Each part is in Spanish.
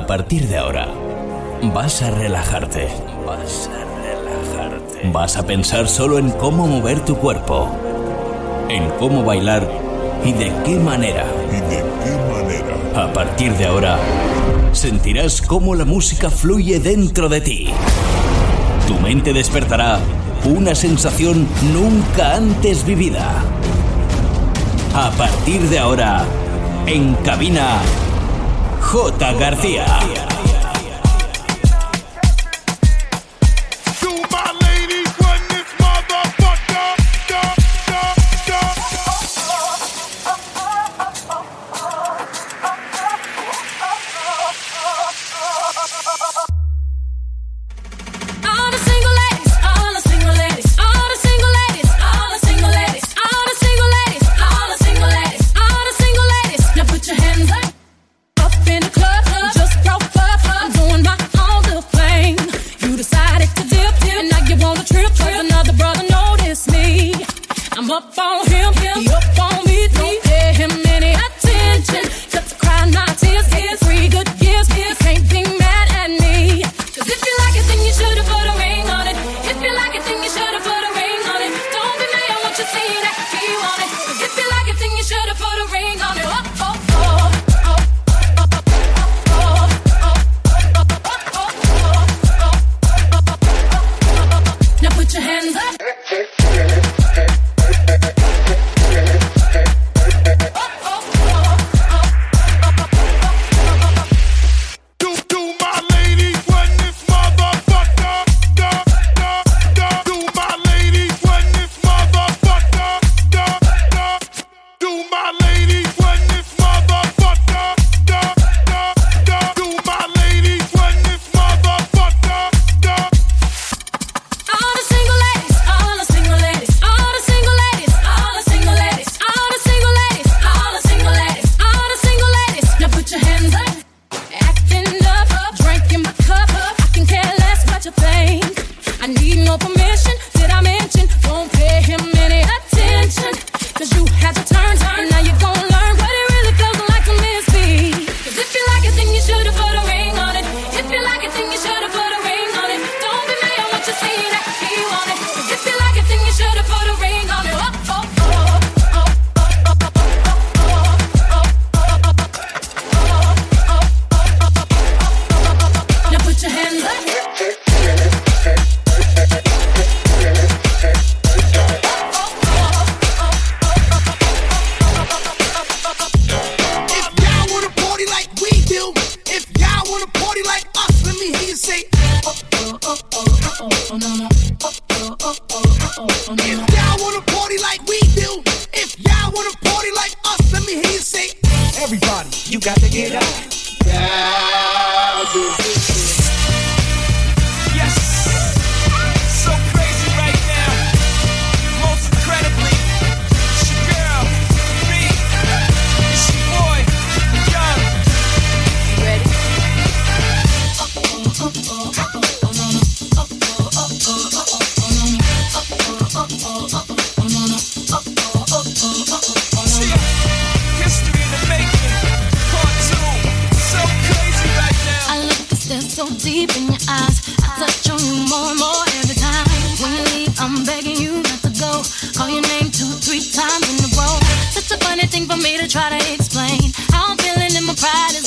A partir de ahora, vas a relajarte. Vas a relajarte. Vas a pensar solo en cómo mover tu cuerpo, en cómo bailar y de qué manera. Y de qué manera. A partir de ahora, sentirás cómo la música fluye dentro de ti. Tu mente despertará una sensación nunca antes vivida. A partir de ahora, en cabina J. García. to try to explain how I'm feeling in my pride.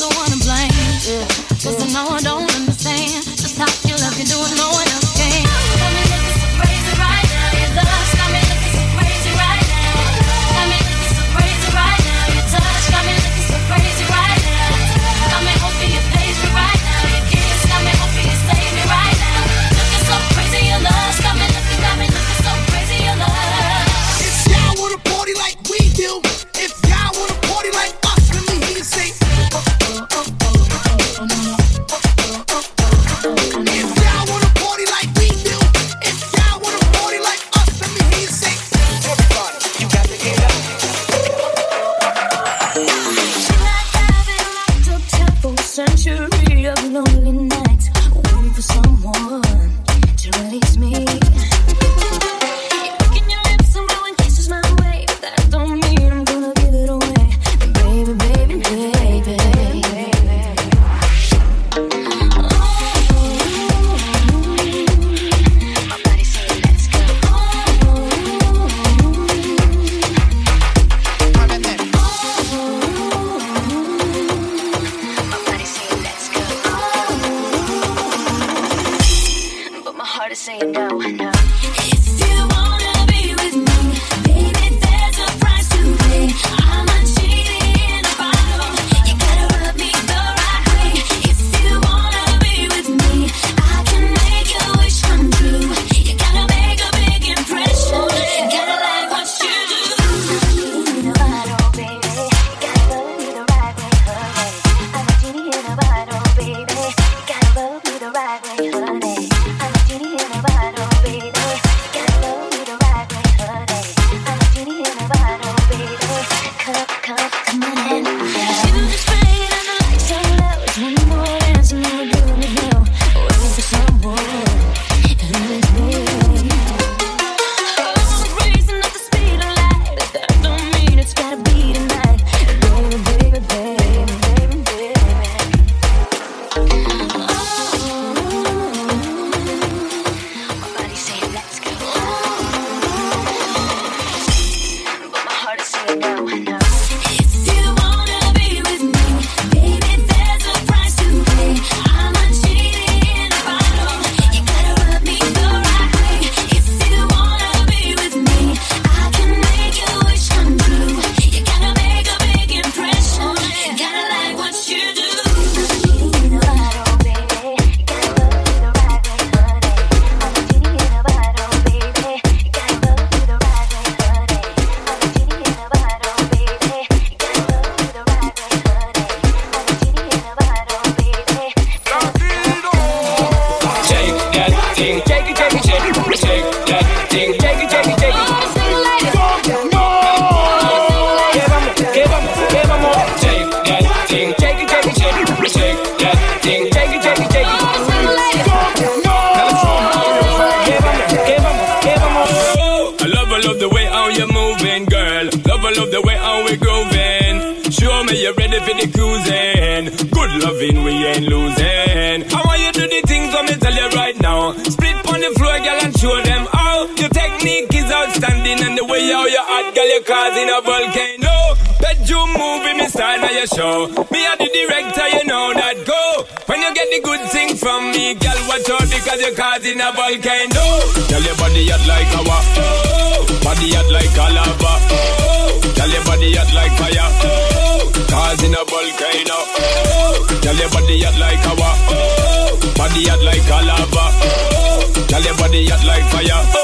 your body hot like our oh. Body hot like a lava oh. Girl, your body hot like fire oh.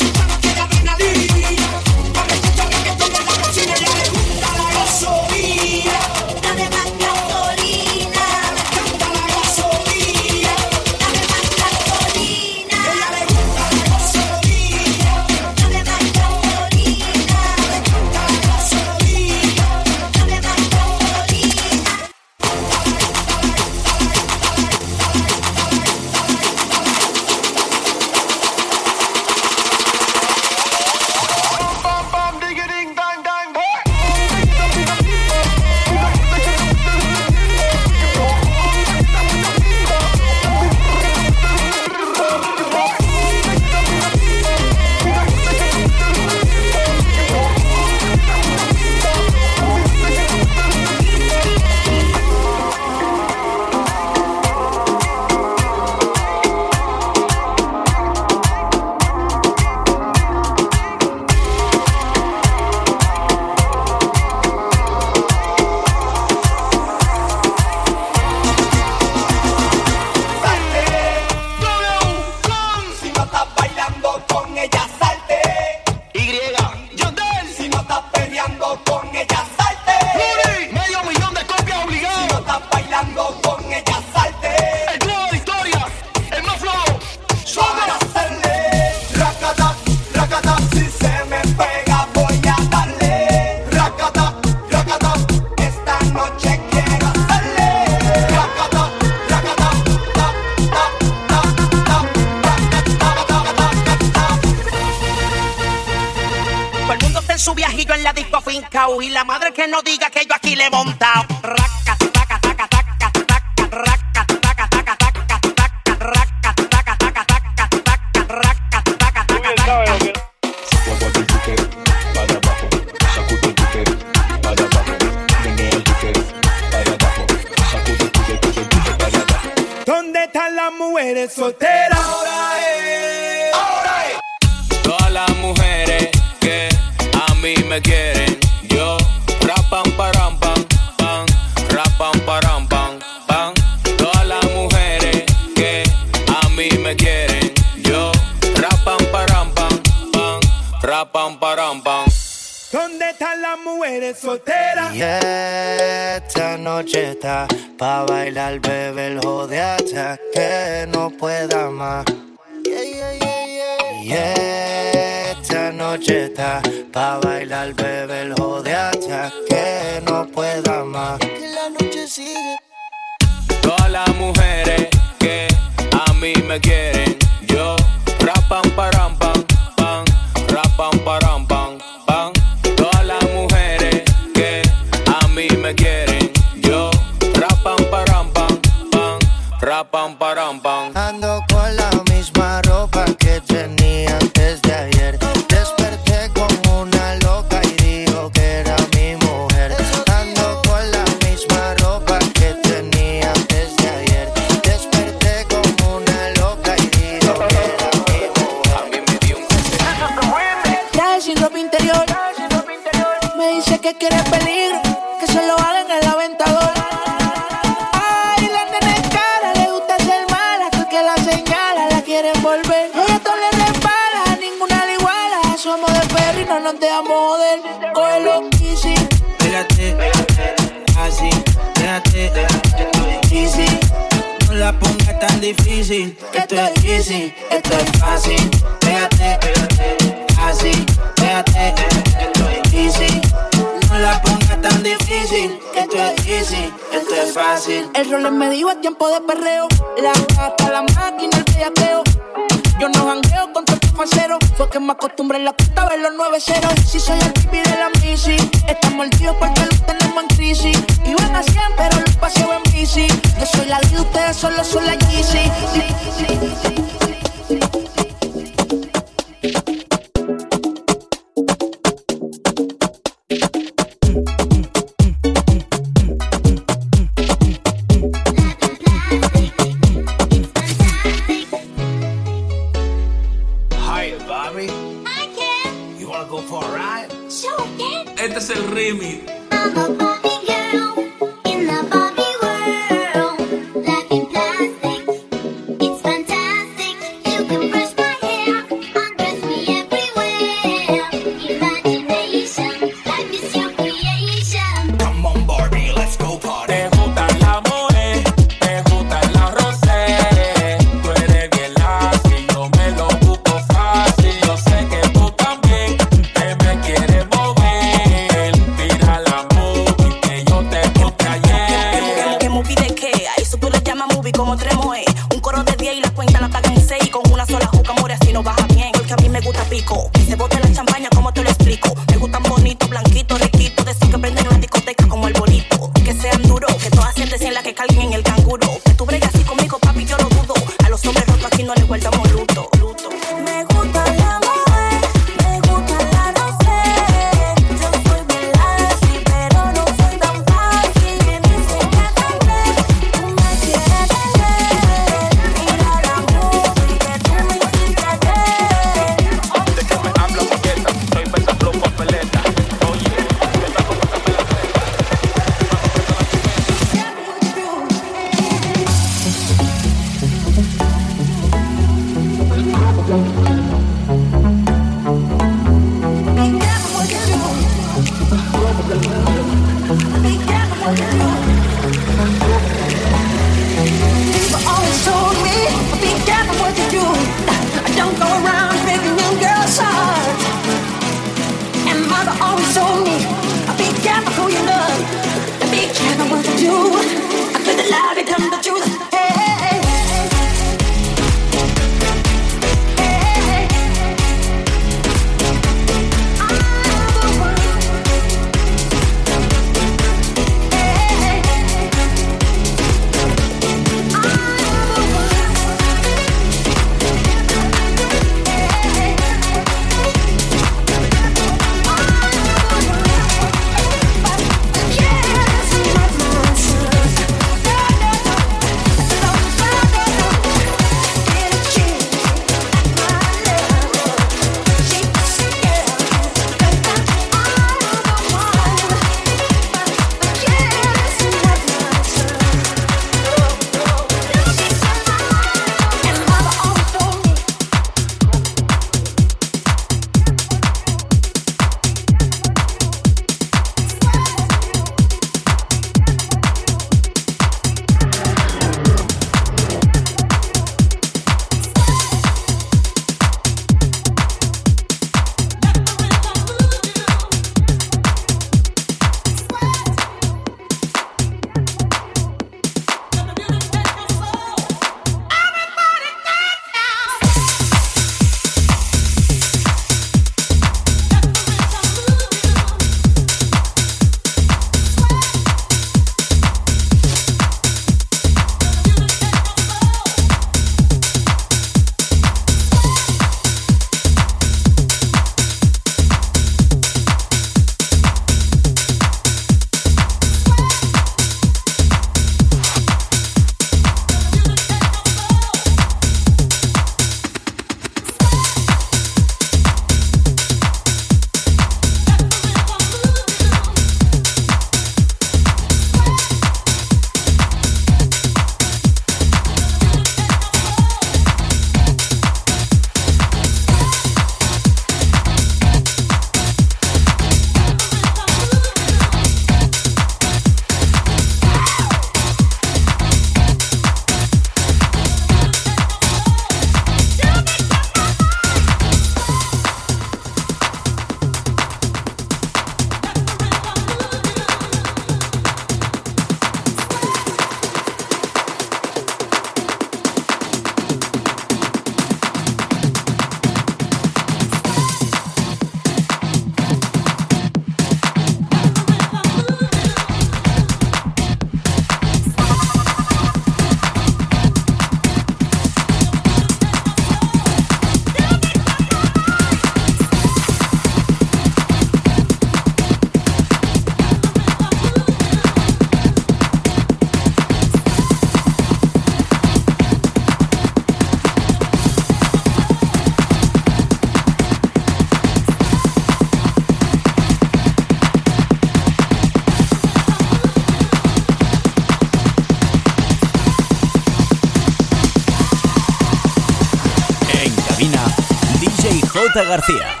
García.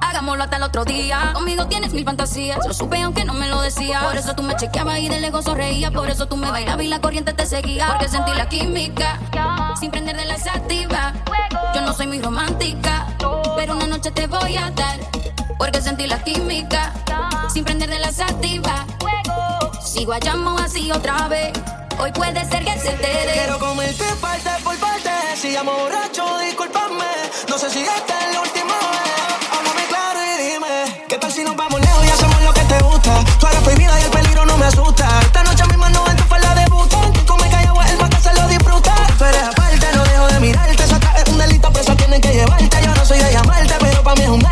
Hagámoslo hasta el otro día. Conmigo tienes mil fantasías. Lo supe aunque no me lo decías. Por eso tú me chequeabas y de lejos sonreías. Por eso tú me bailabas y la corriente te seguía. Porque sentí la química. Sin prender de la sativa. Yo no soy muy romántica. Pero una noche te voy a dar. Porque sentí la química. Sin prender de la sativa. Si guayamos así otra vez. Hoy puede ser que se te dé. Quiero comerte parte por parte. Si llamo borracho, discúlpame. No sé si esta es la última gusta? Tú eres prohibida y el peligro no me asusta. Esta noche misma no en tu falda debuta. Come callado, el más que se lo disfruta. Tú eres aparte, no dejo de mirarte. Eso acá es un delito, preso tienen que llevarte. Yo no soy de llamarte, pero para mí es un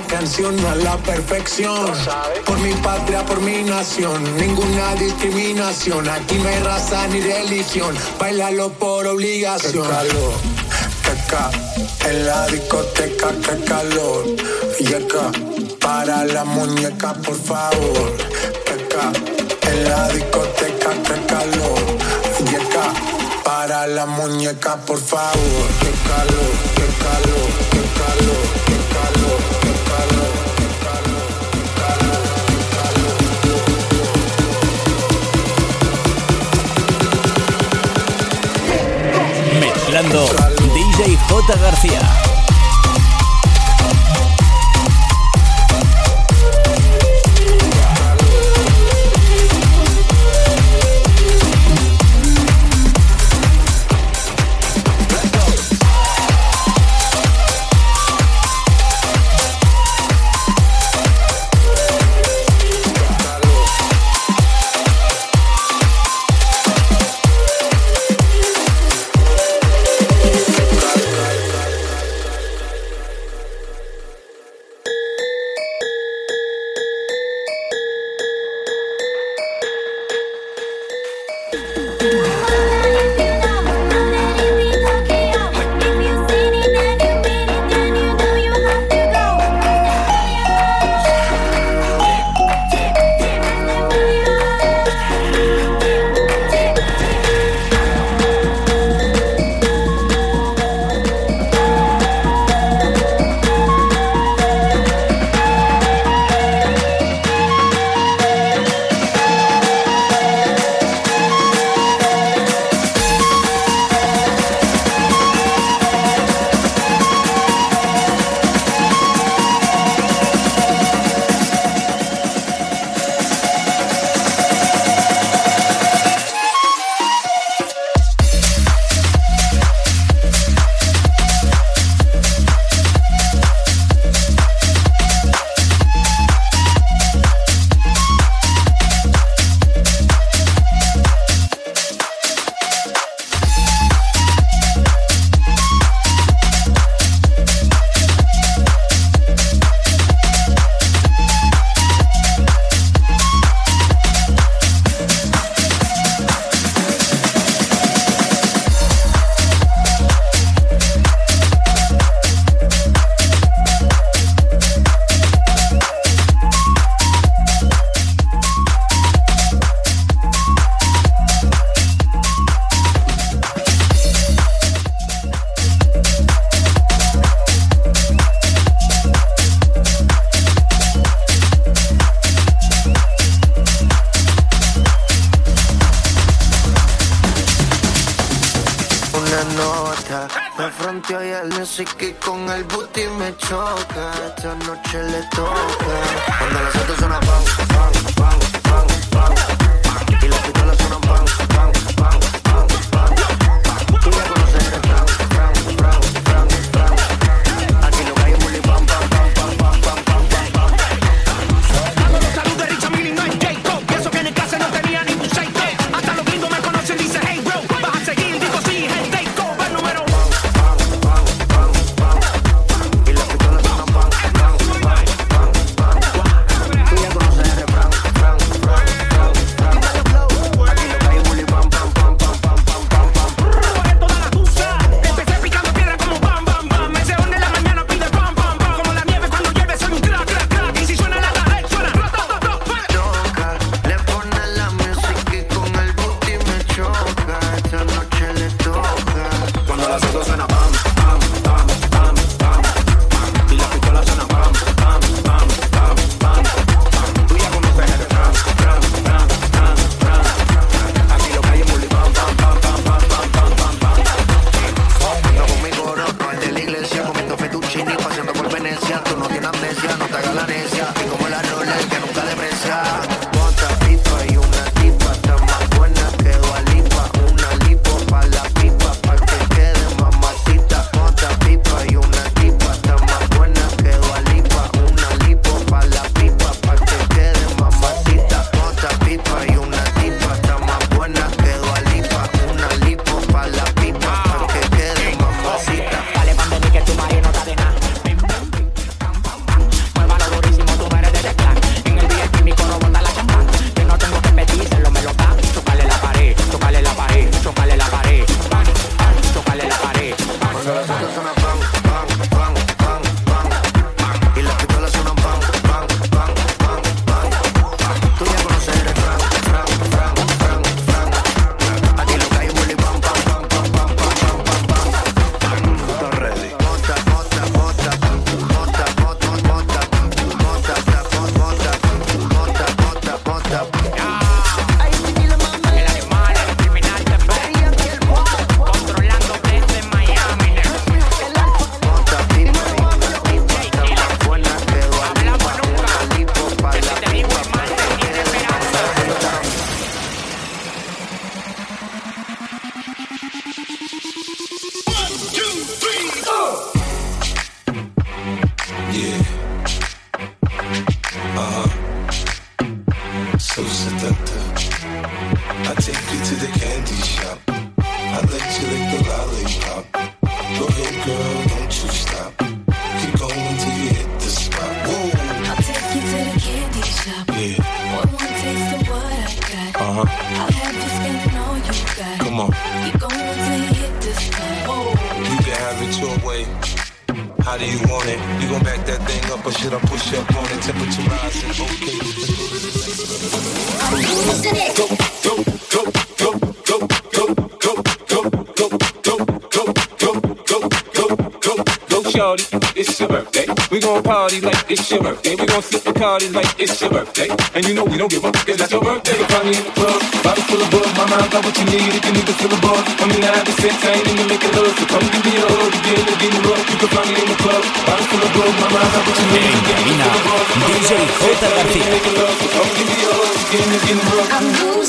la canción a la perfección. Por mi patria, por mi nación, ninguna discriminación. Aquí no hay raza ni religión, bailalo por obligación. Qué calor, qué ca en la discoteca, qué calor. Yeca, para la muñeca, por favor. Qué ca en la discoteca, qué calor. Yeca, para la muñeca, por favor. Qué calor, qué calor. DJ J. García. Soy el music que con el booty me choca. Esta noche le toca. Cuando las otras suena, bang, bang, bang, bang. it's your birthday. We gon' sip the parties like it's your birthday. And you know we don't give up, cause that's your birthday. You can find me in the club, bottle full of bug. My mind got what you need if you need to fill a bug. I'm in the habit, sense, I ain't in making love. So come give me a hug, you get it, get it rough. You can find me in the club, bottle full of bug. My mind got what you need if you need to fill a bug. I'm in the habit, sense, I ain't in making love. So come give me a hug, you get it, get it rough. I'm losing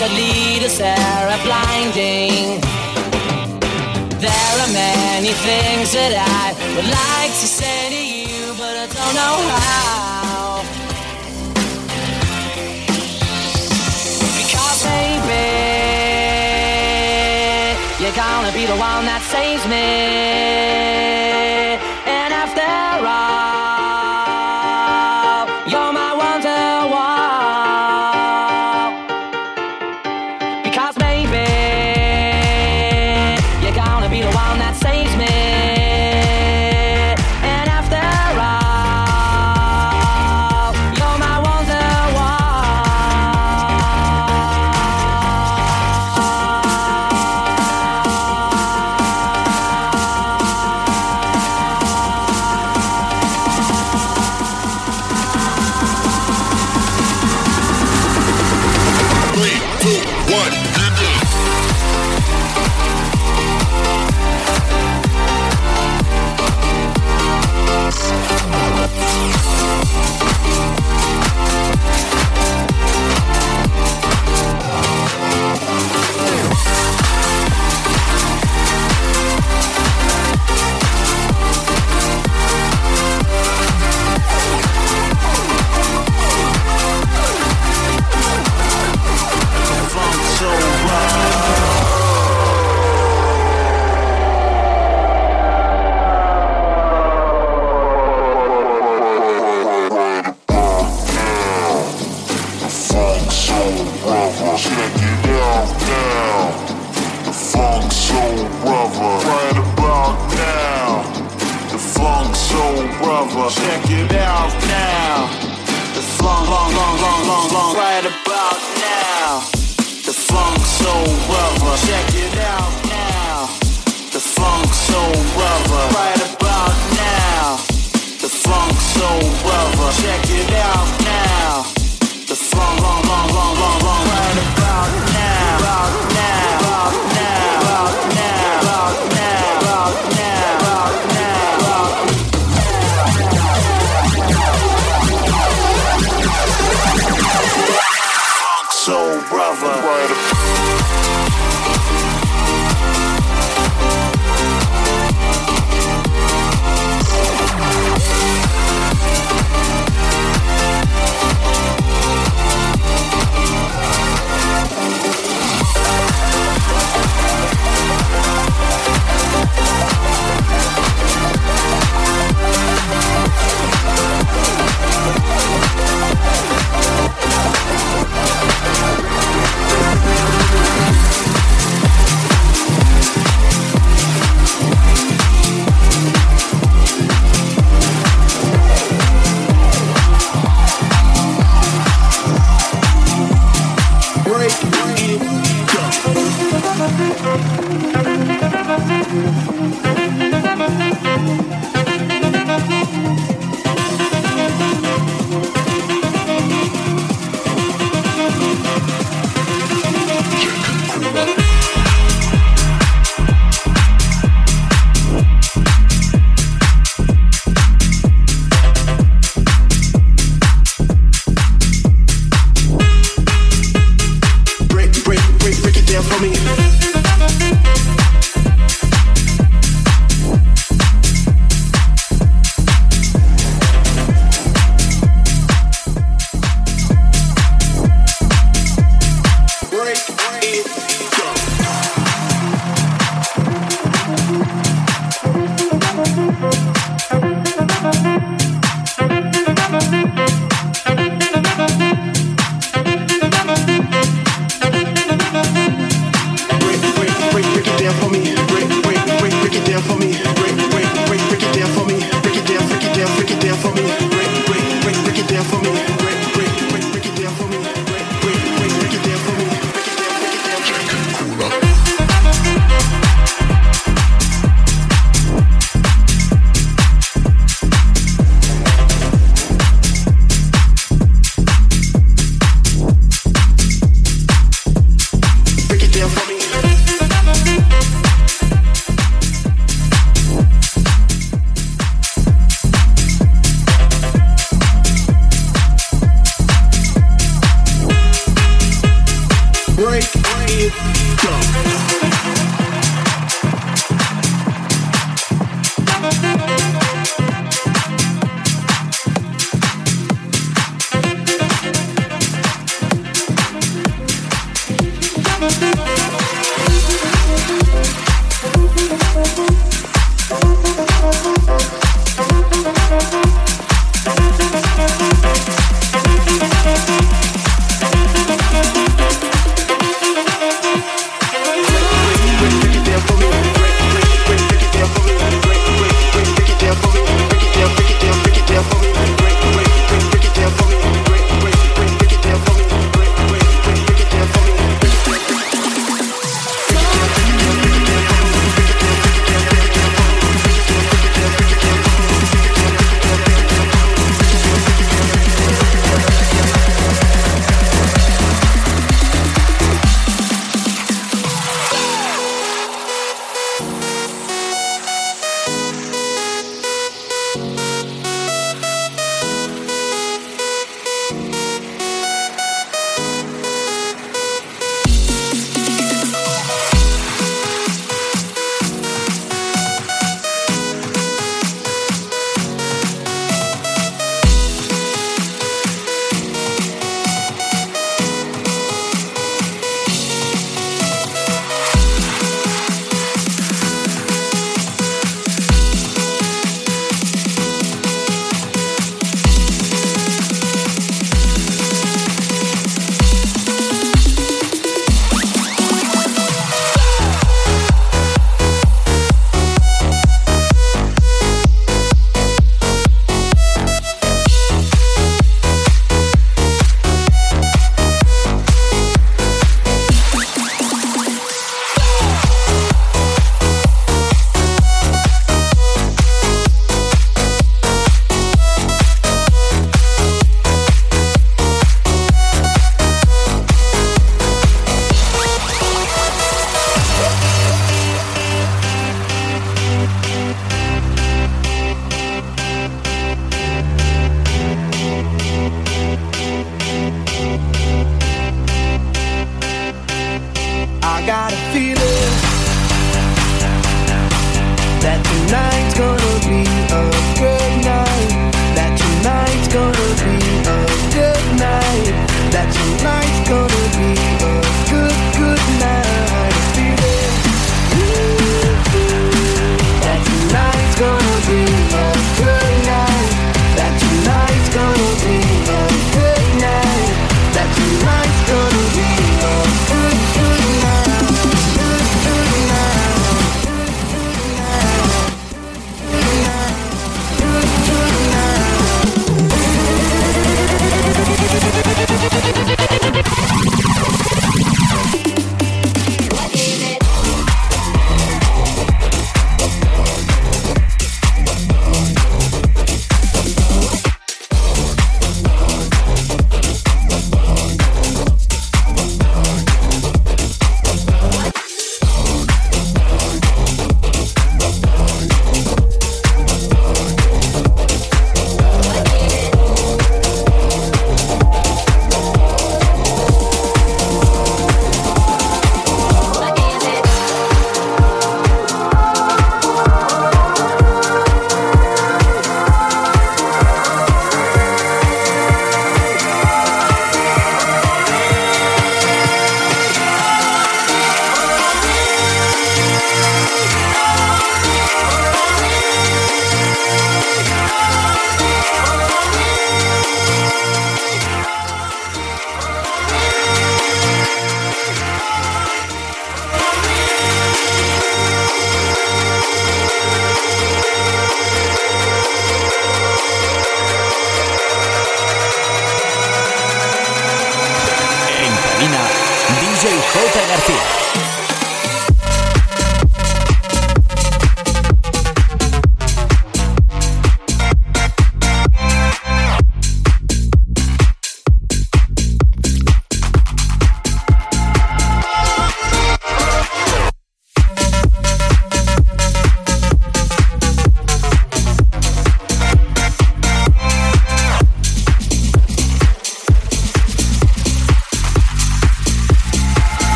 Adidas are blinding. There are many things that I would like to say to you, but I don't know how. Because baby, you're gonna be the one that saves me.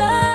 show.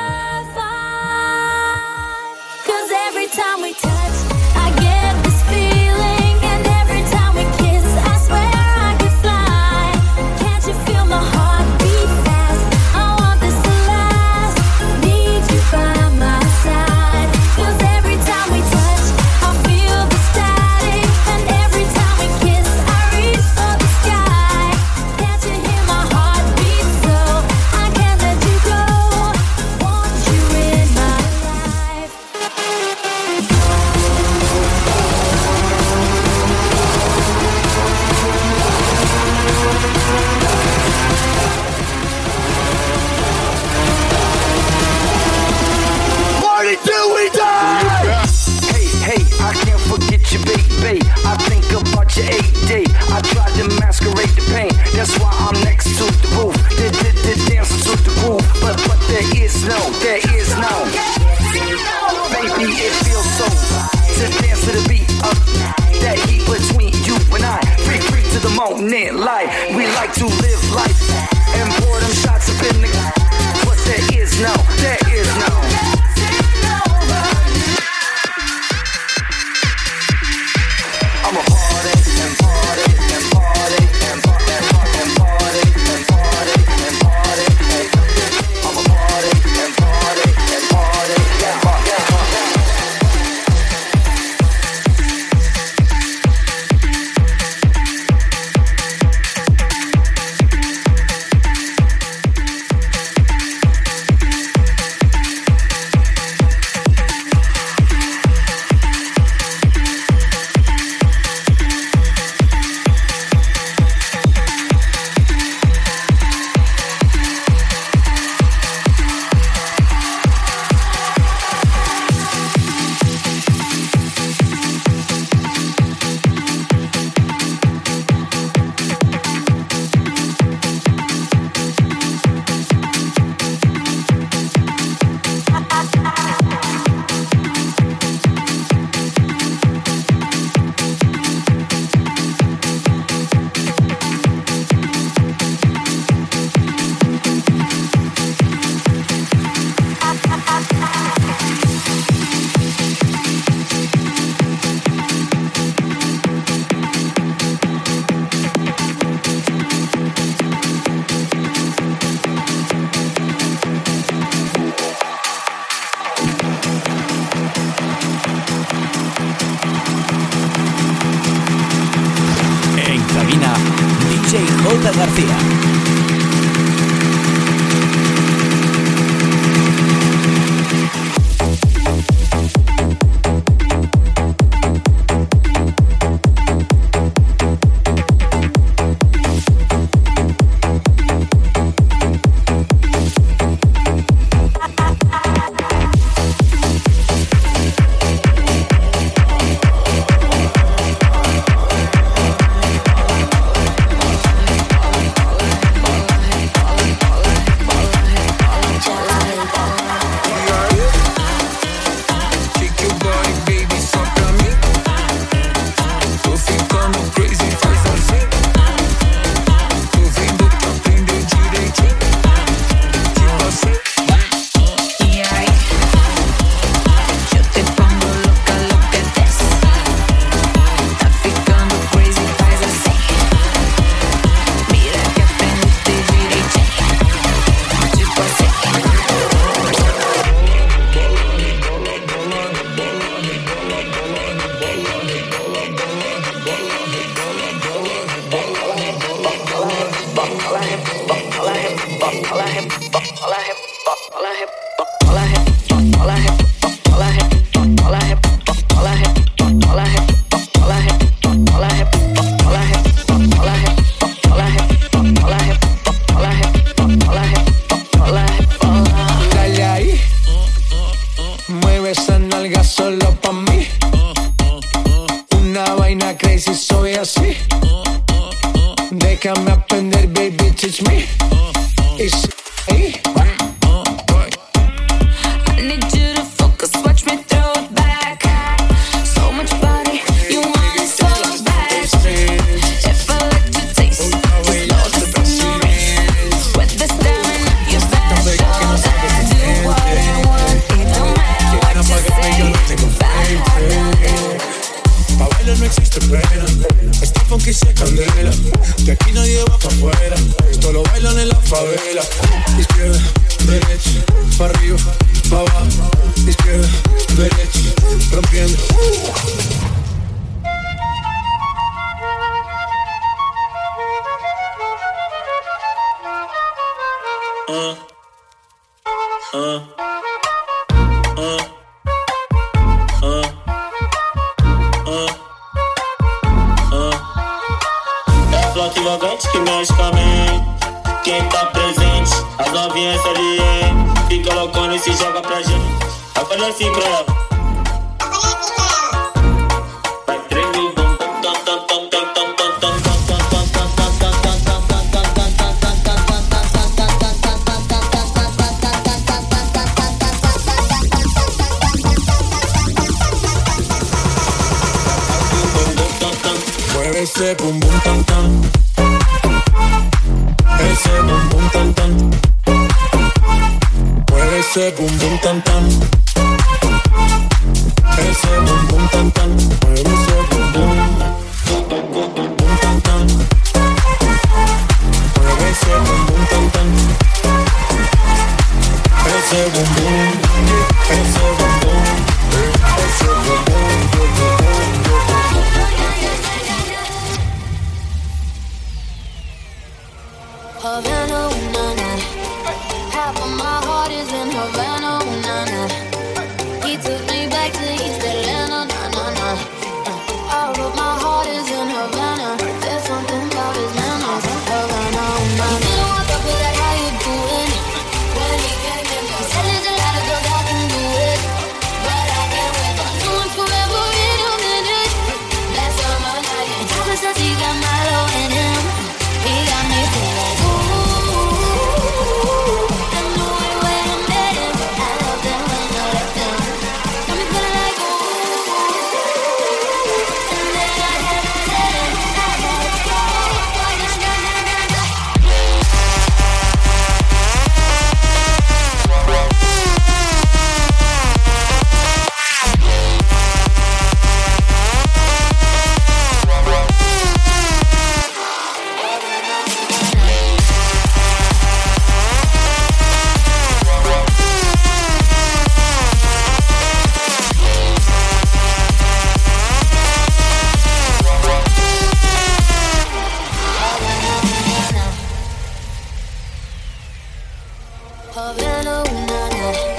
Havana, una oh night.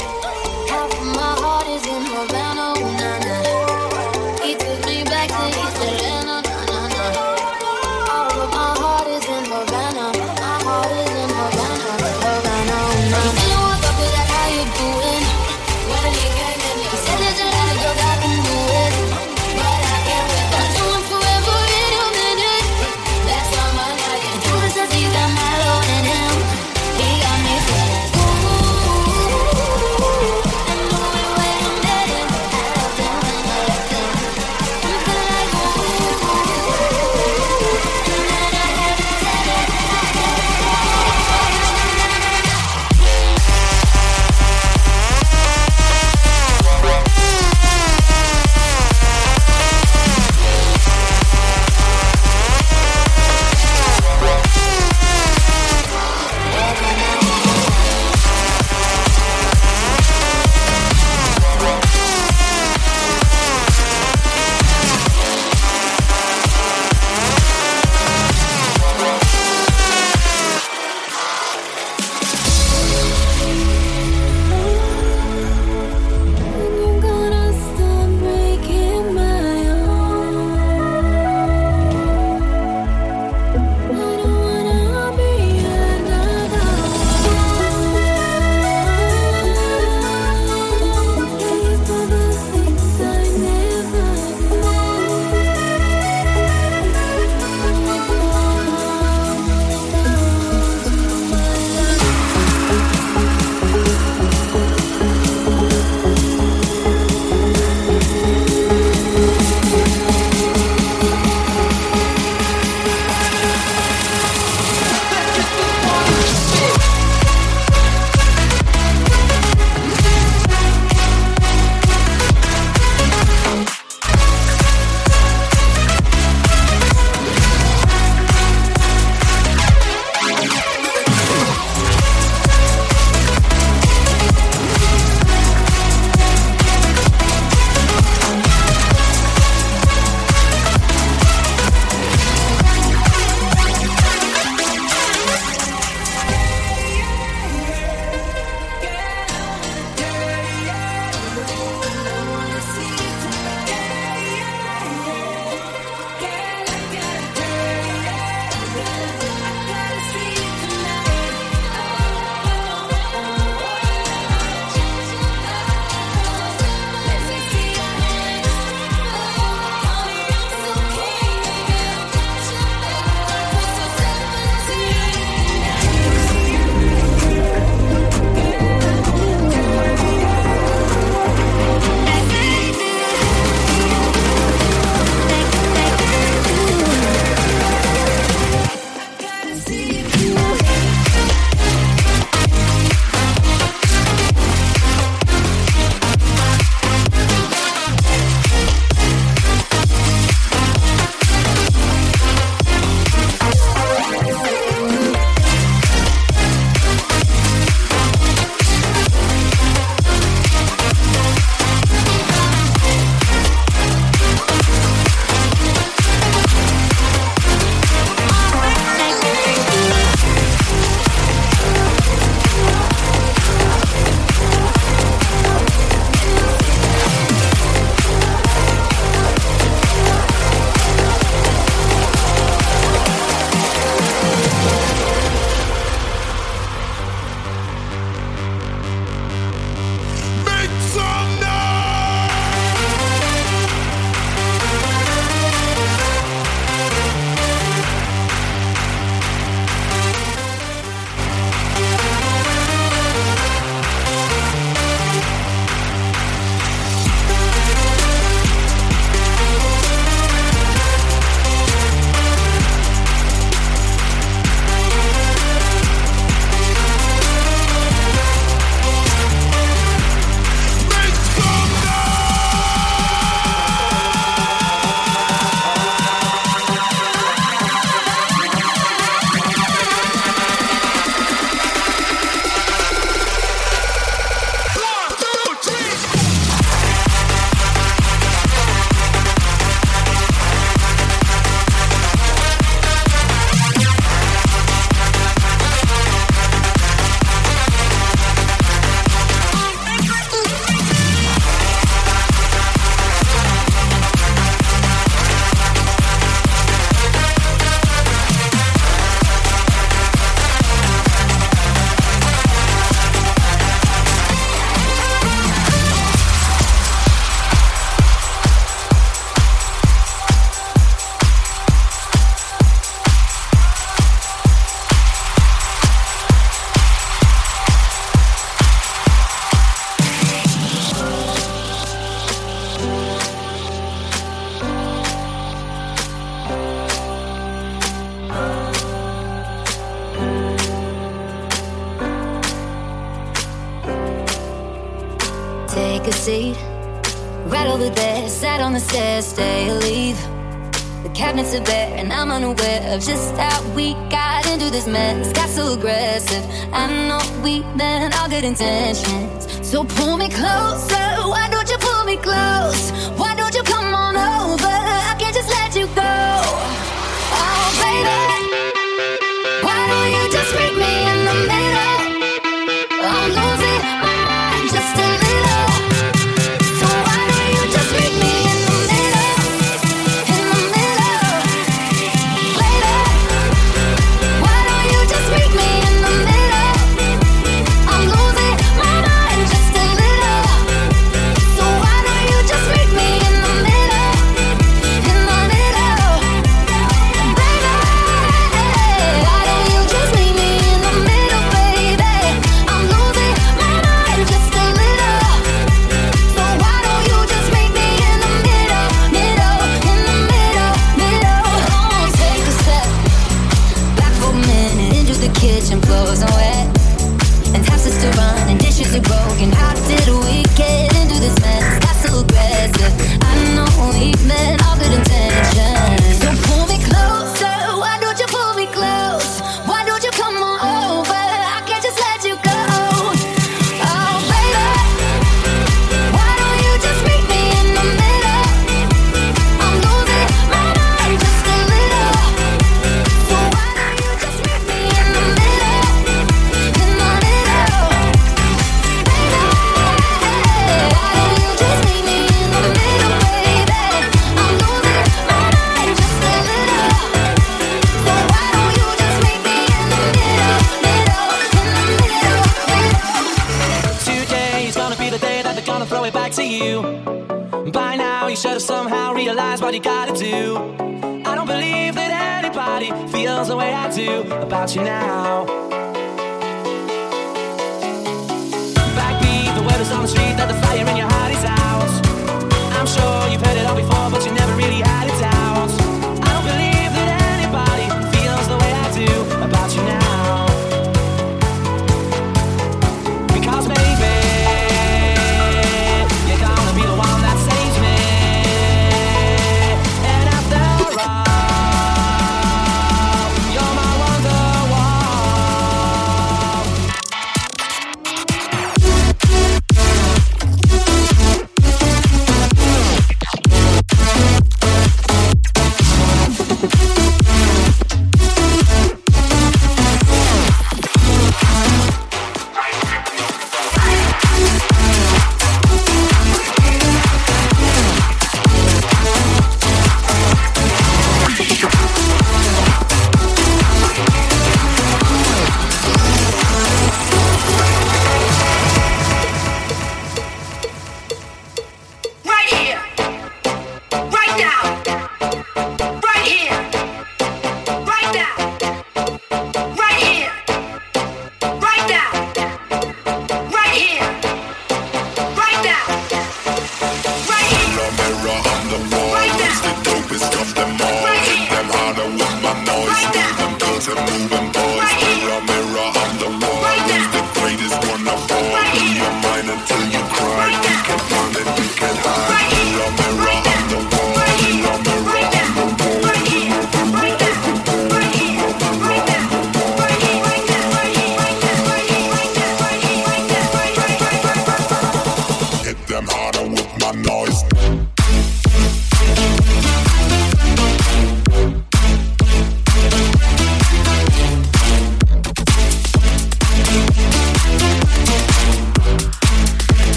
On street that the fire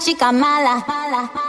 chica mala. ¿Qué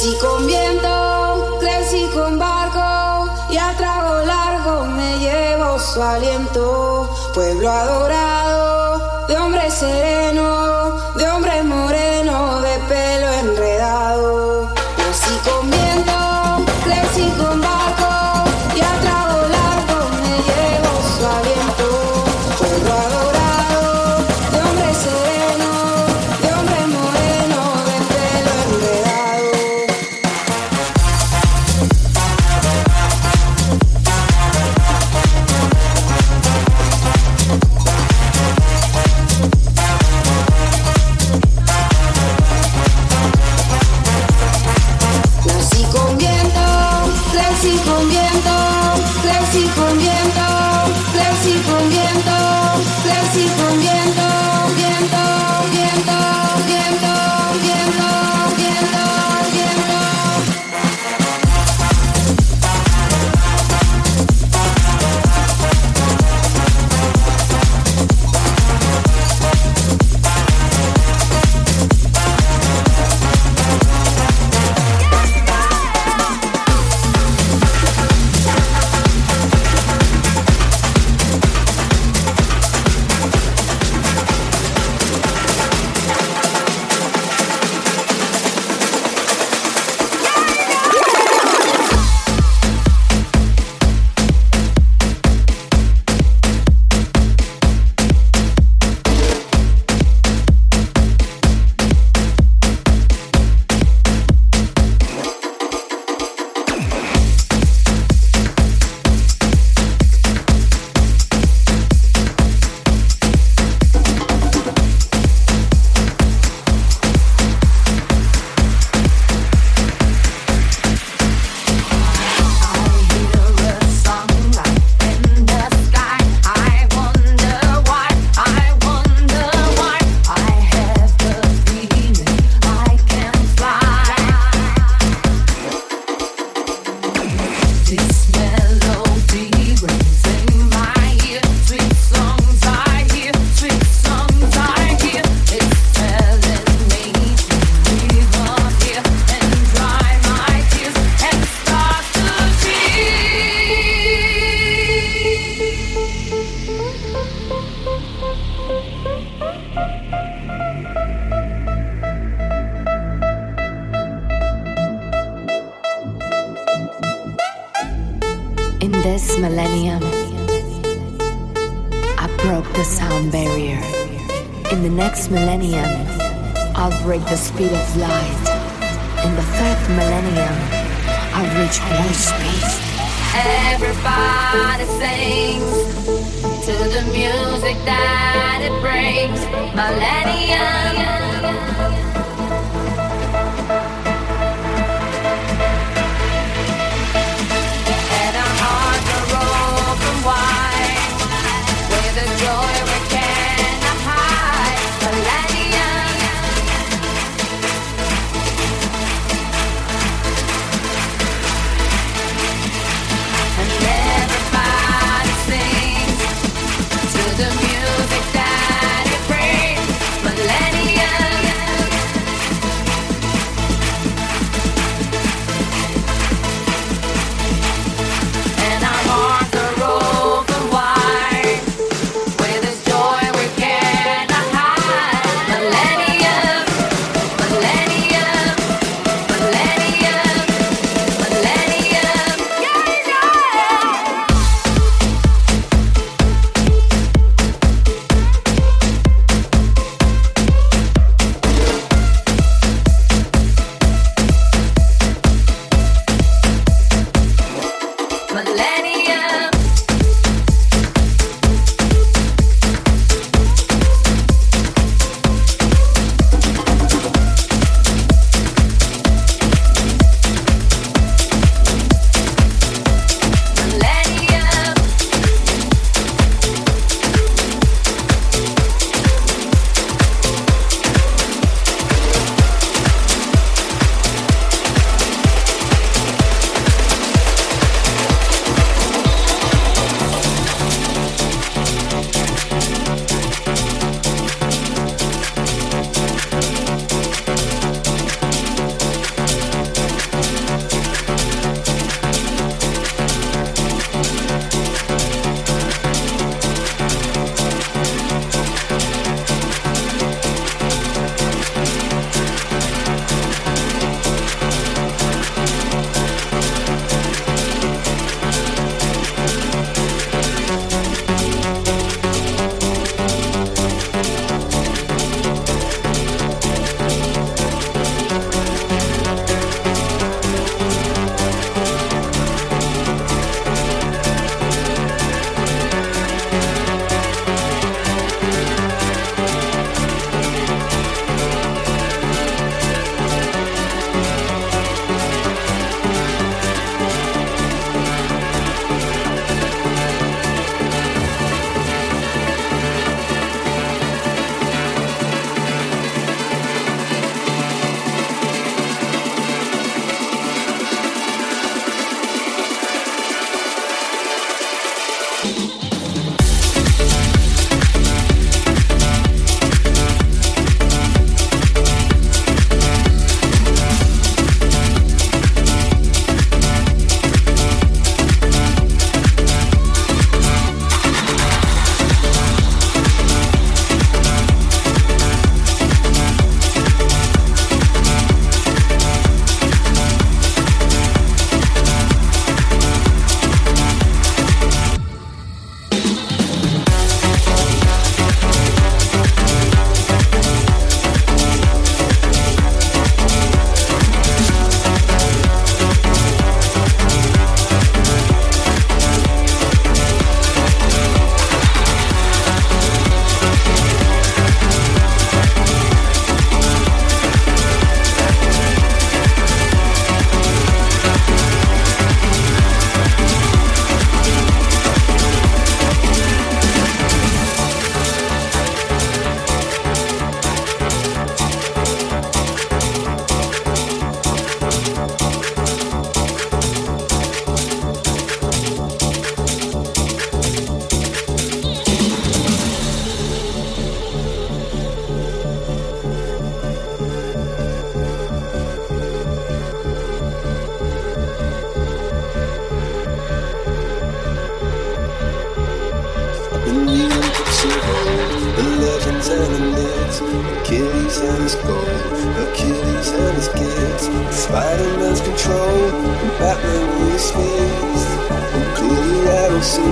Nací con viento, crecí con barco y a trago largo me llevo su aliento. Pueblo adorado de hombre sereno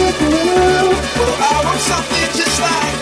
Oh, I want something just like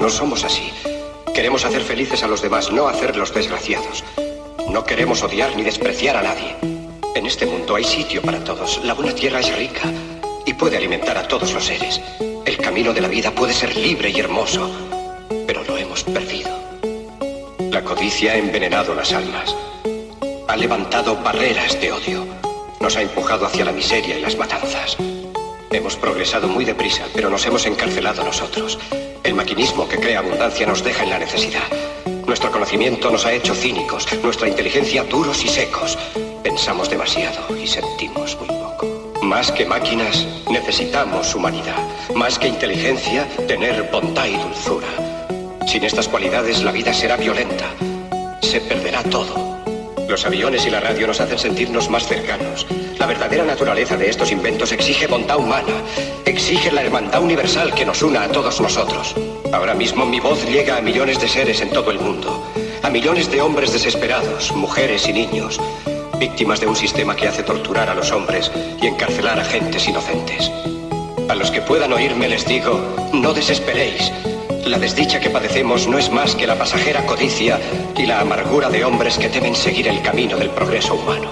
Humanos somos así. Queremos hacer felices a los demás, no hacerlos desgraciados. No queremos odiar ni despreciar a nadie. En este mundo hay sitio para todos. La buena tierra es rica y puede alimentar a todos los seres. El camino de la vida puede ser libre y hermoso, pero lo hemos perdido. La codicia ha envenenado las almas. Ha levantado barreras de odio. Nos ha empujado hacia la miseria y las matanzas. Hemos progresado muy deprisa, pero nos hemos encarcelado nosotros. El maquinismo que crea abundancia nos deja en la necesidad. Nuestro conocimiento nos ha hecho cínicos, nuestra inteligencia duros y secos. Pensamos demasiado y sentimos muy poco. Más que máquinas, necesitamos humanidad. Más que inteligencia, tener bondad y dulzura. Sin estas cualidades, la vida será violenta. Se perderá todo. Los aviones y la radio nos hacen sentirnos más cercanos. La verdadera naturaleza de estos inventos exige bondad humana, exige la hermandad universal que nos una a todos nosotros. Ahora mismo mi voz llega a millones de seres en todo el mundo, a millones de hombres desesperados, mujeres y niños. víctimas de un sistema que hace torturar a los hombres y encarcelar a gentes inocentes. A los que puedan oírme les digo, no desesperéis. La desdicha que padecemos no es más que la pasajera codicia y la amargura de hombres que temen seguir el camino del progreso humano.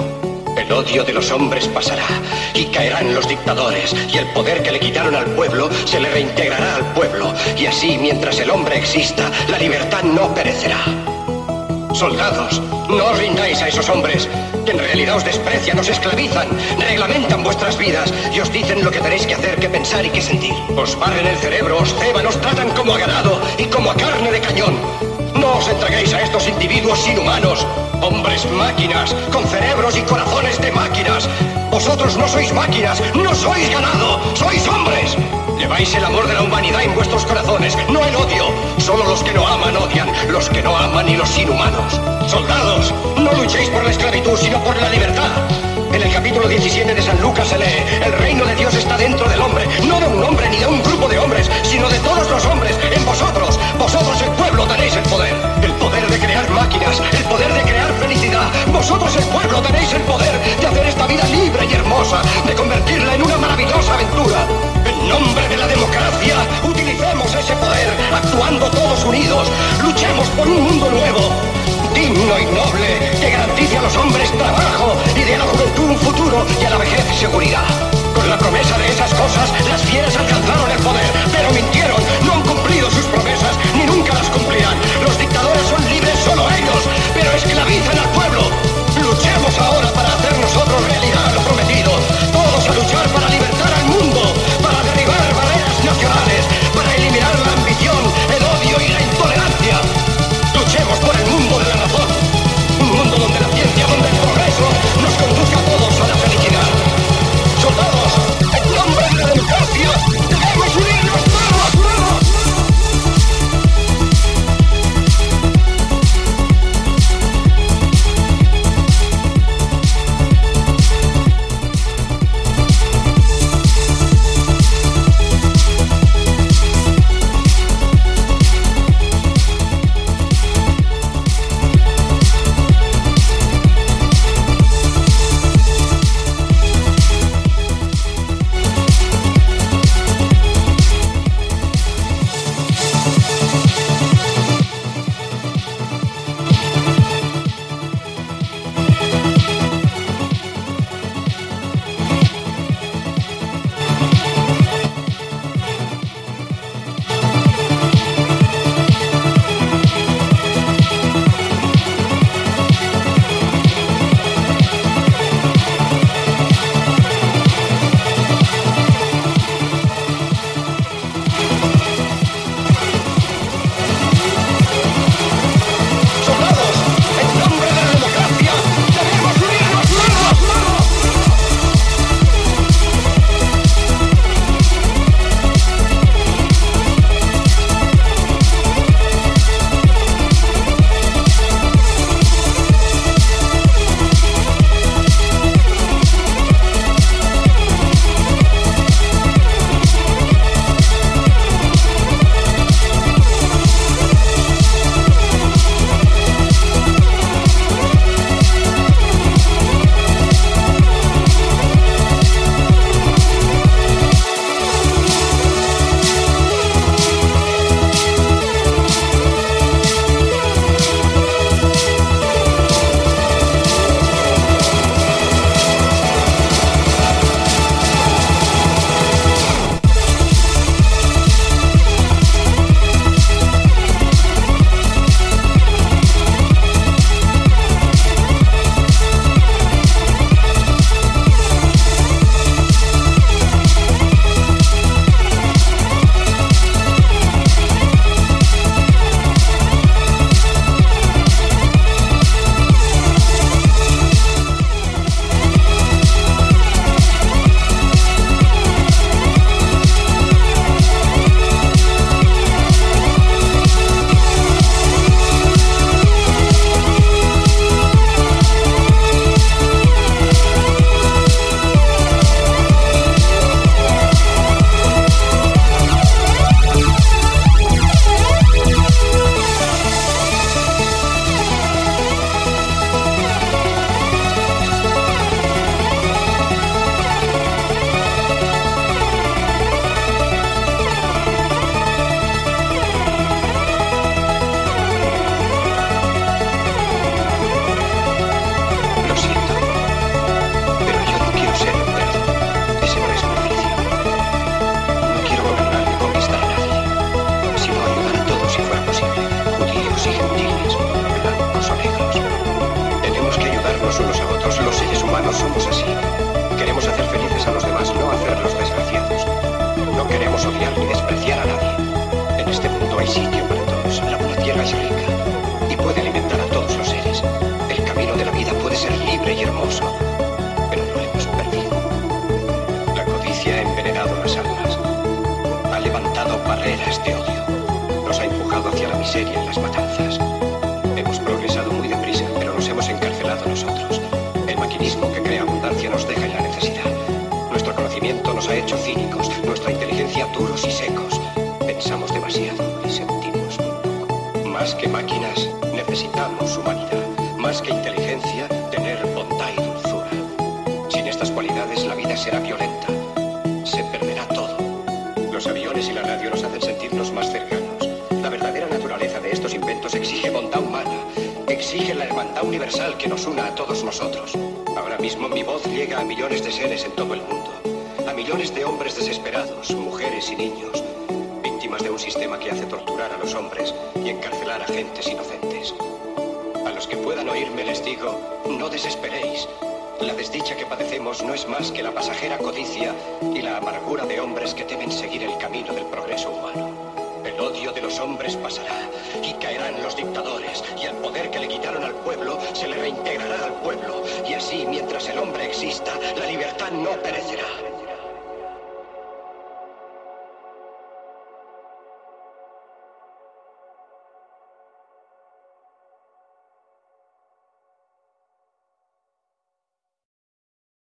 El odio de los hombres pasará y caerán los dictadores y el poder que le quitaron al pueblo se le reintegrará al pueblo y así mientras el hombre exista la libertad no perecerá. Soldados, no os rindáis a esos hombres, que en realidad os desprecian, os esclavizan, reglamentan vuestras vidas y os dicen lo que tenéis que hacer, que pensar y que sentir. Os barren el cerebro, os ceban, os tratan como a ganado y como a carne de cañón. No os entreguéis a estos individuos inhumanos, hombres máquinas, con cerebros y corazones de máquinas. Vosotros no sois máquinas, no sois ganado, sois hombres. Lleváis el amor de la humanidad en vuestros corazones, no el odio. Solo los que no aman odian, los que no aman y los inhumanos. Soldados, no luchéis por la esclavitud, sino por la libertad. En el capítulo 17 de San Lucas se lee, el reino de Dios está dentro del hombre, no de un hombre ni de un grupo de hombres, sino de todos los hombres, en vosotros. Vosotros el pueblo tenéis el poder, el poder de crear máquinas, el poder de crear. Vosotros el pueblo tenéis el poder de hacer esta vida libre y hermosa, de convertirla en una maravillosa aventura. En nombre de la democracia, utilicemos ese poder, actuando todos unidos. Luchemos por un mundo nuevo, digno y noble, que garantice a los hombres trabajo y de la juventud un futuro y a la vejez seguridad. Con la promesa de esas cosas, las fieras alcanzaron el poder, pero mintieron, no han cumplido sus promesas, ni nunca las cumplirán. Los dictadores son libres solo ellos, pero esclavizan al pueblo. Ahora para hacer nosotros realidad lo prometido. Todos a luchar para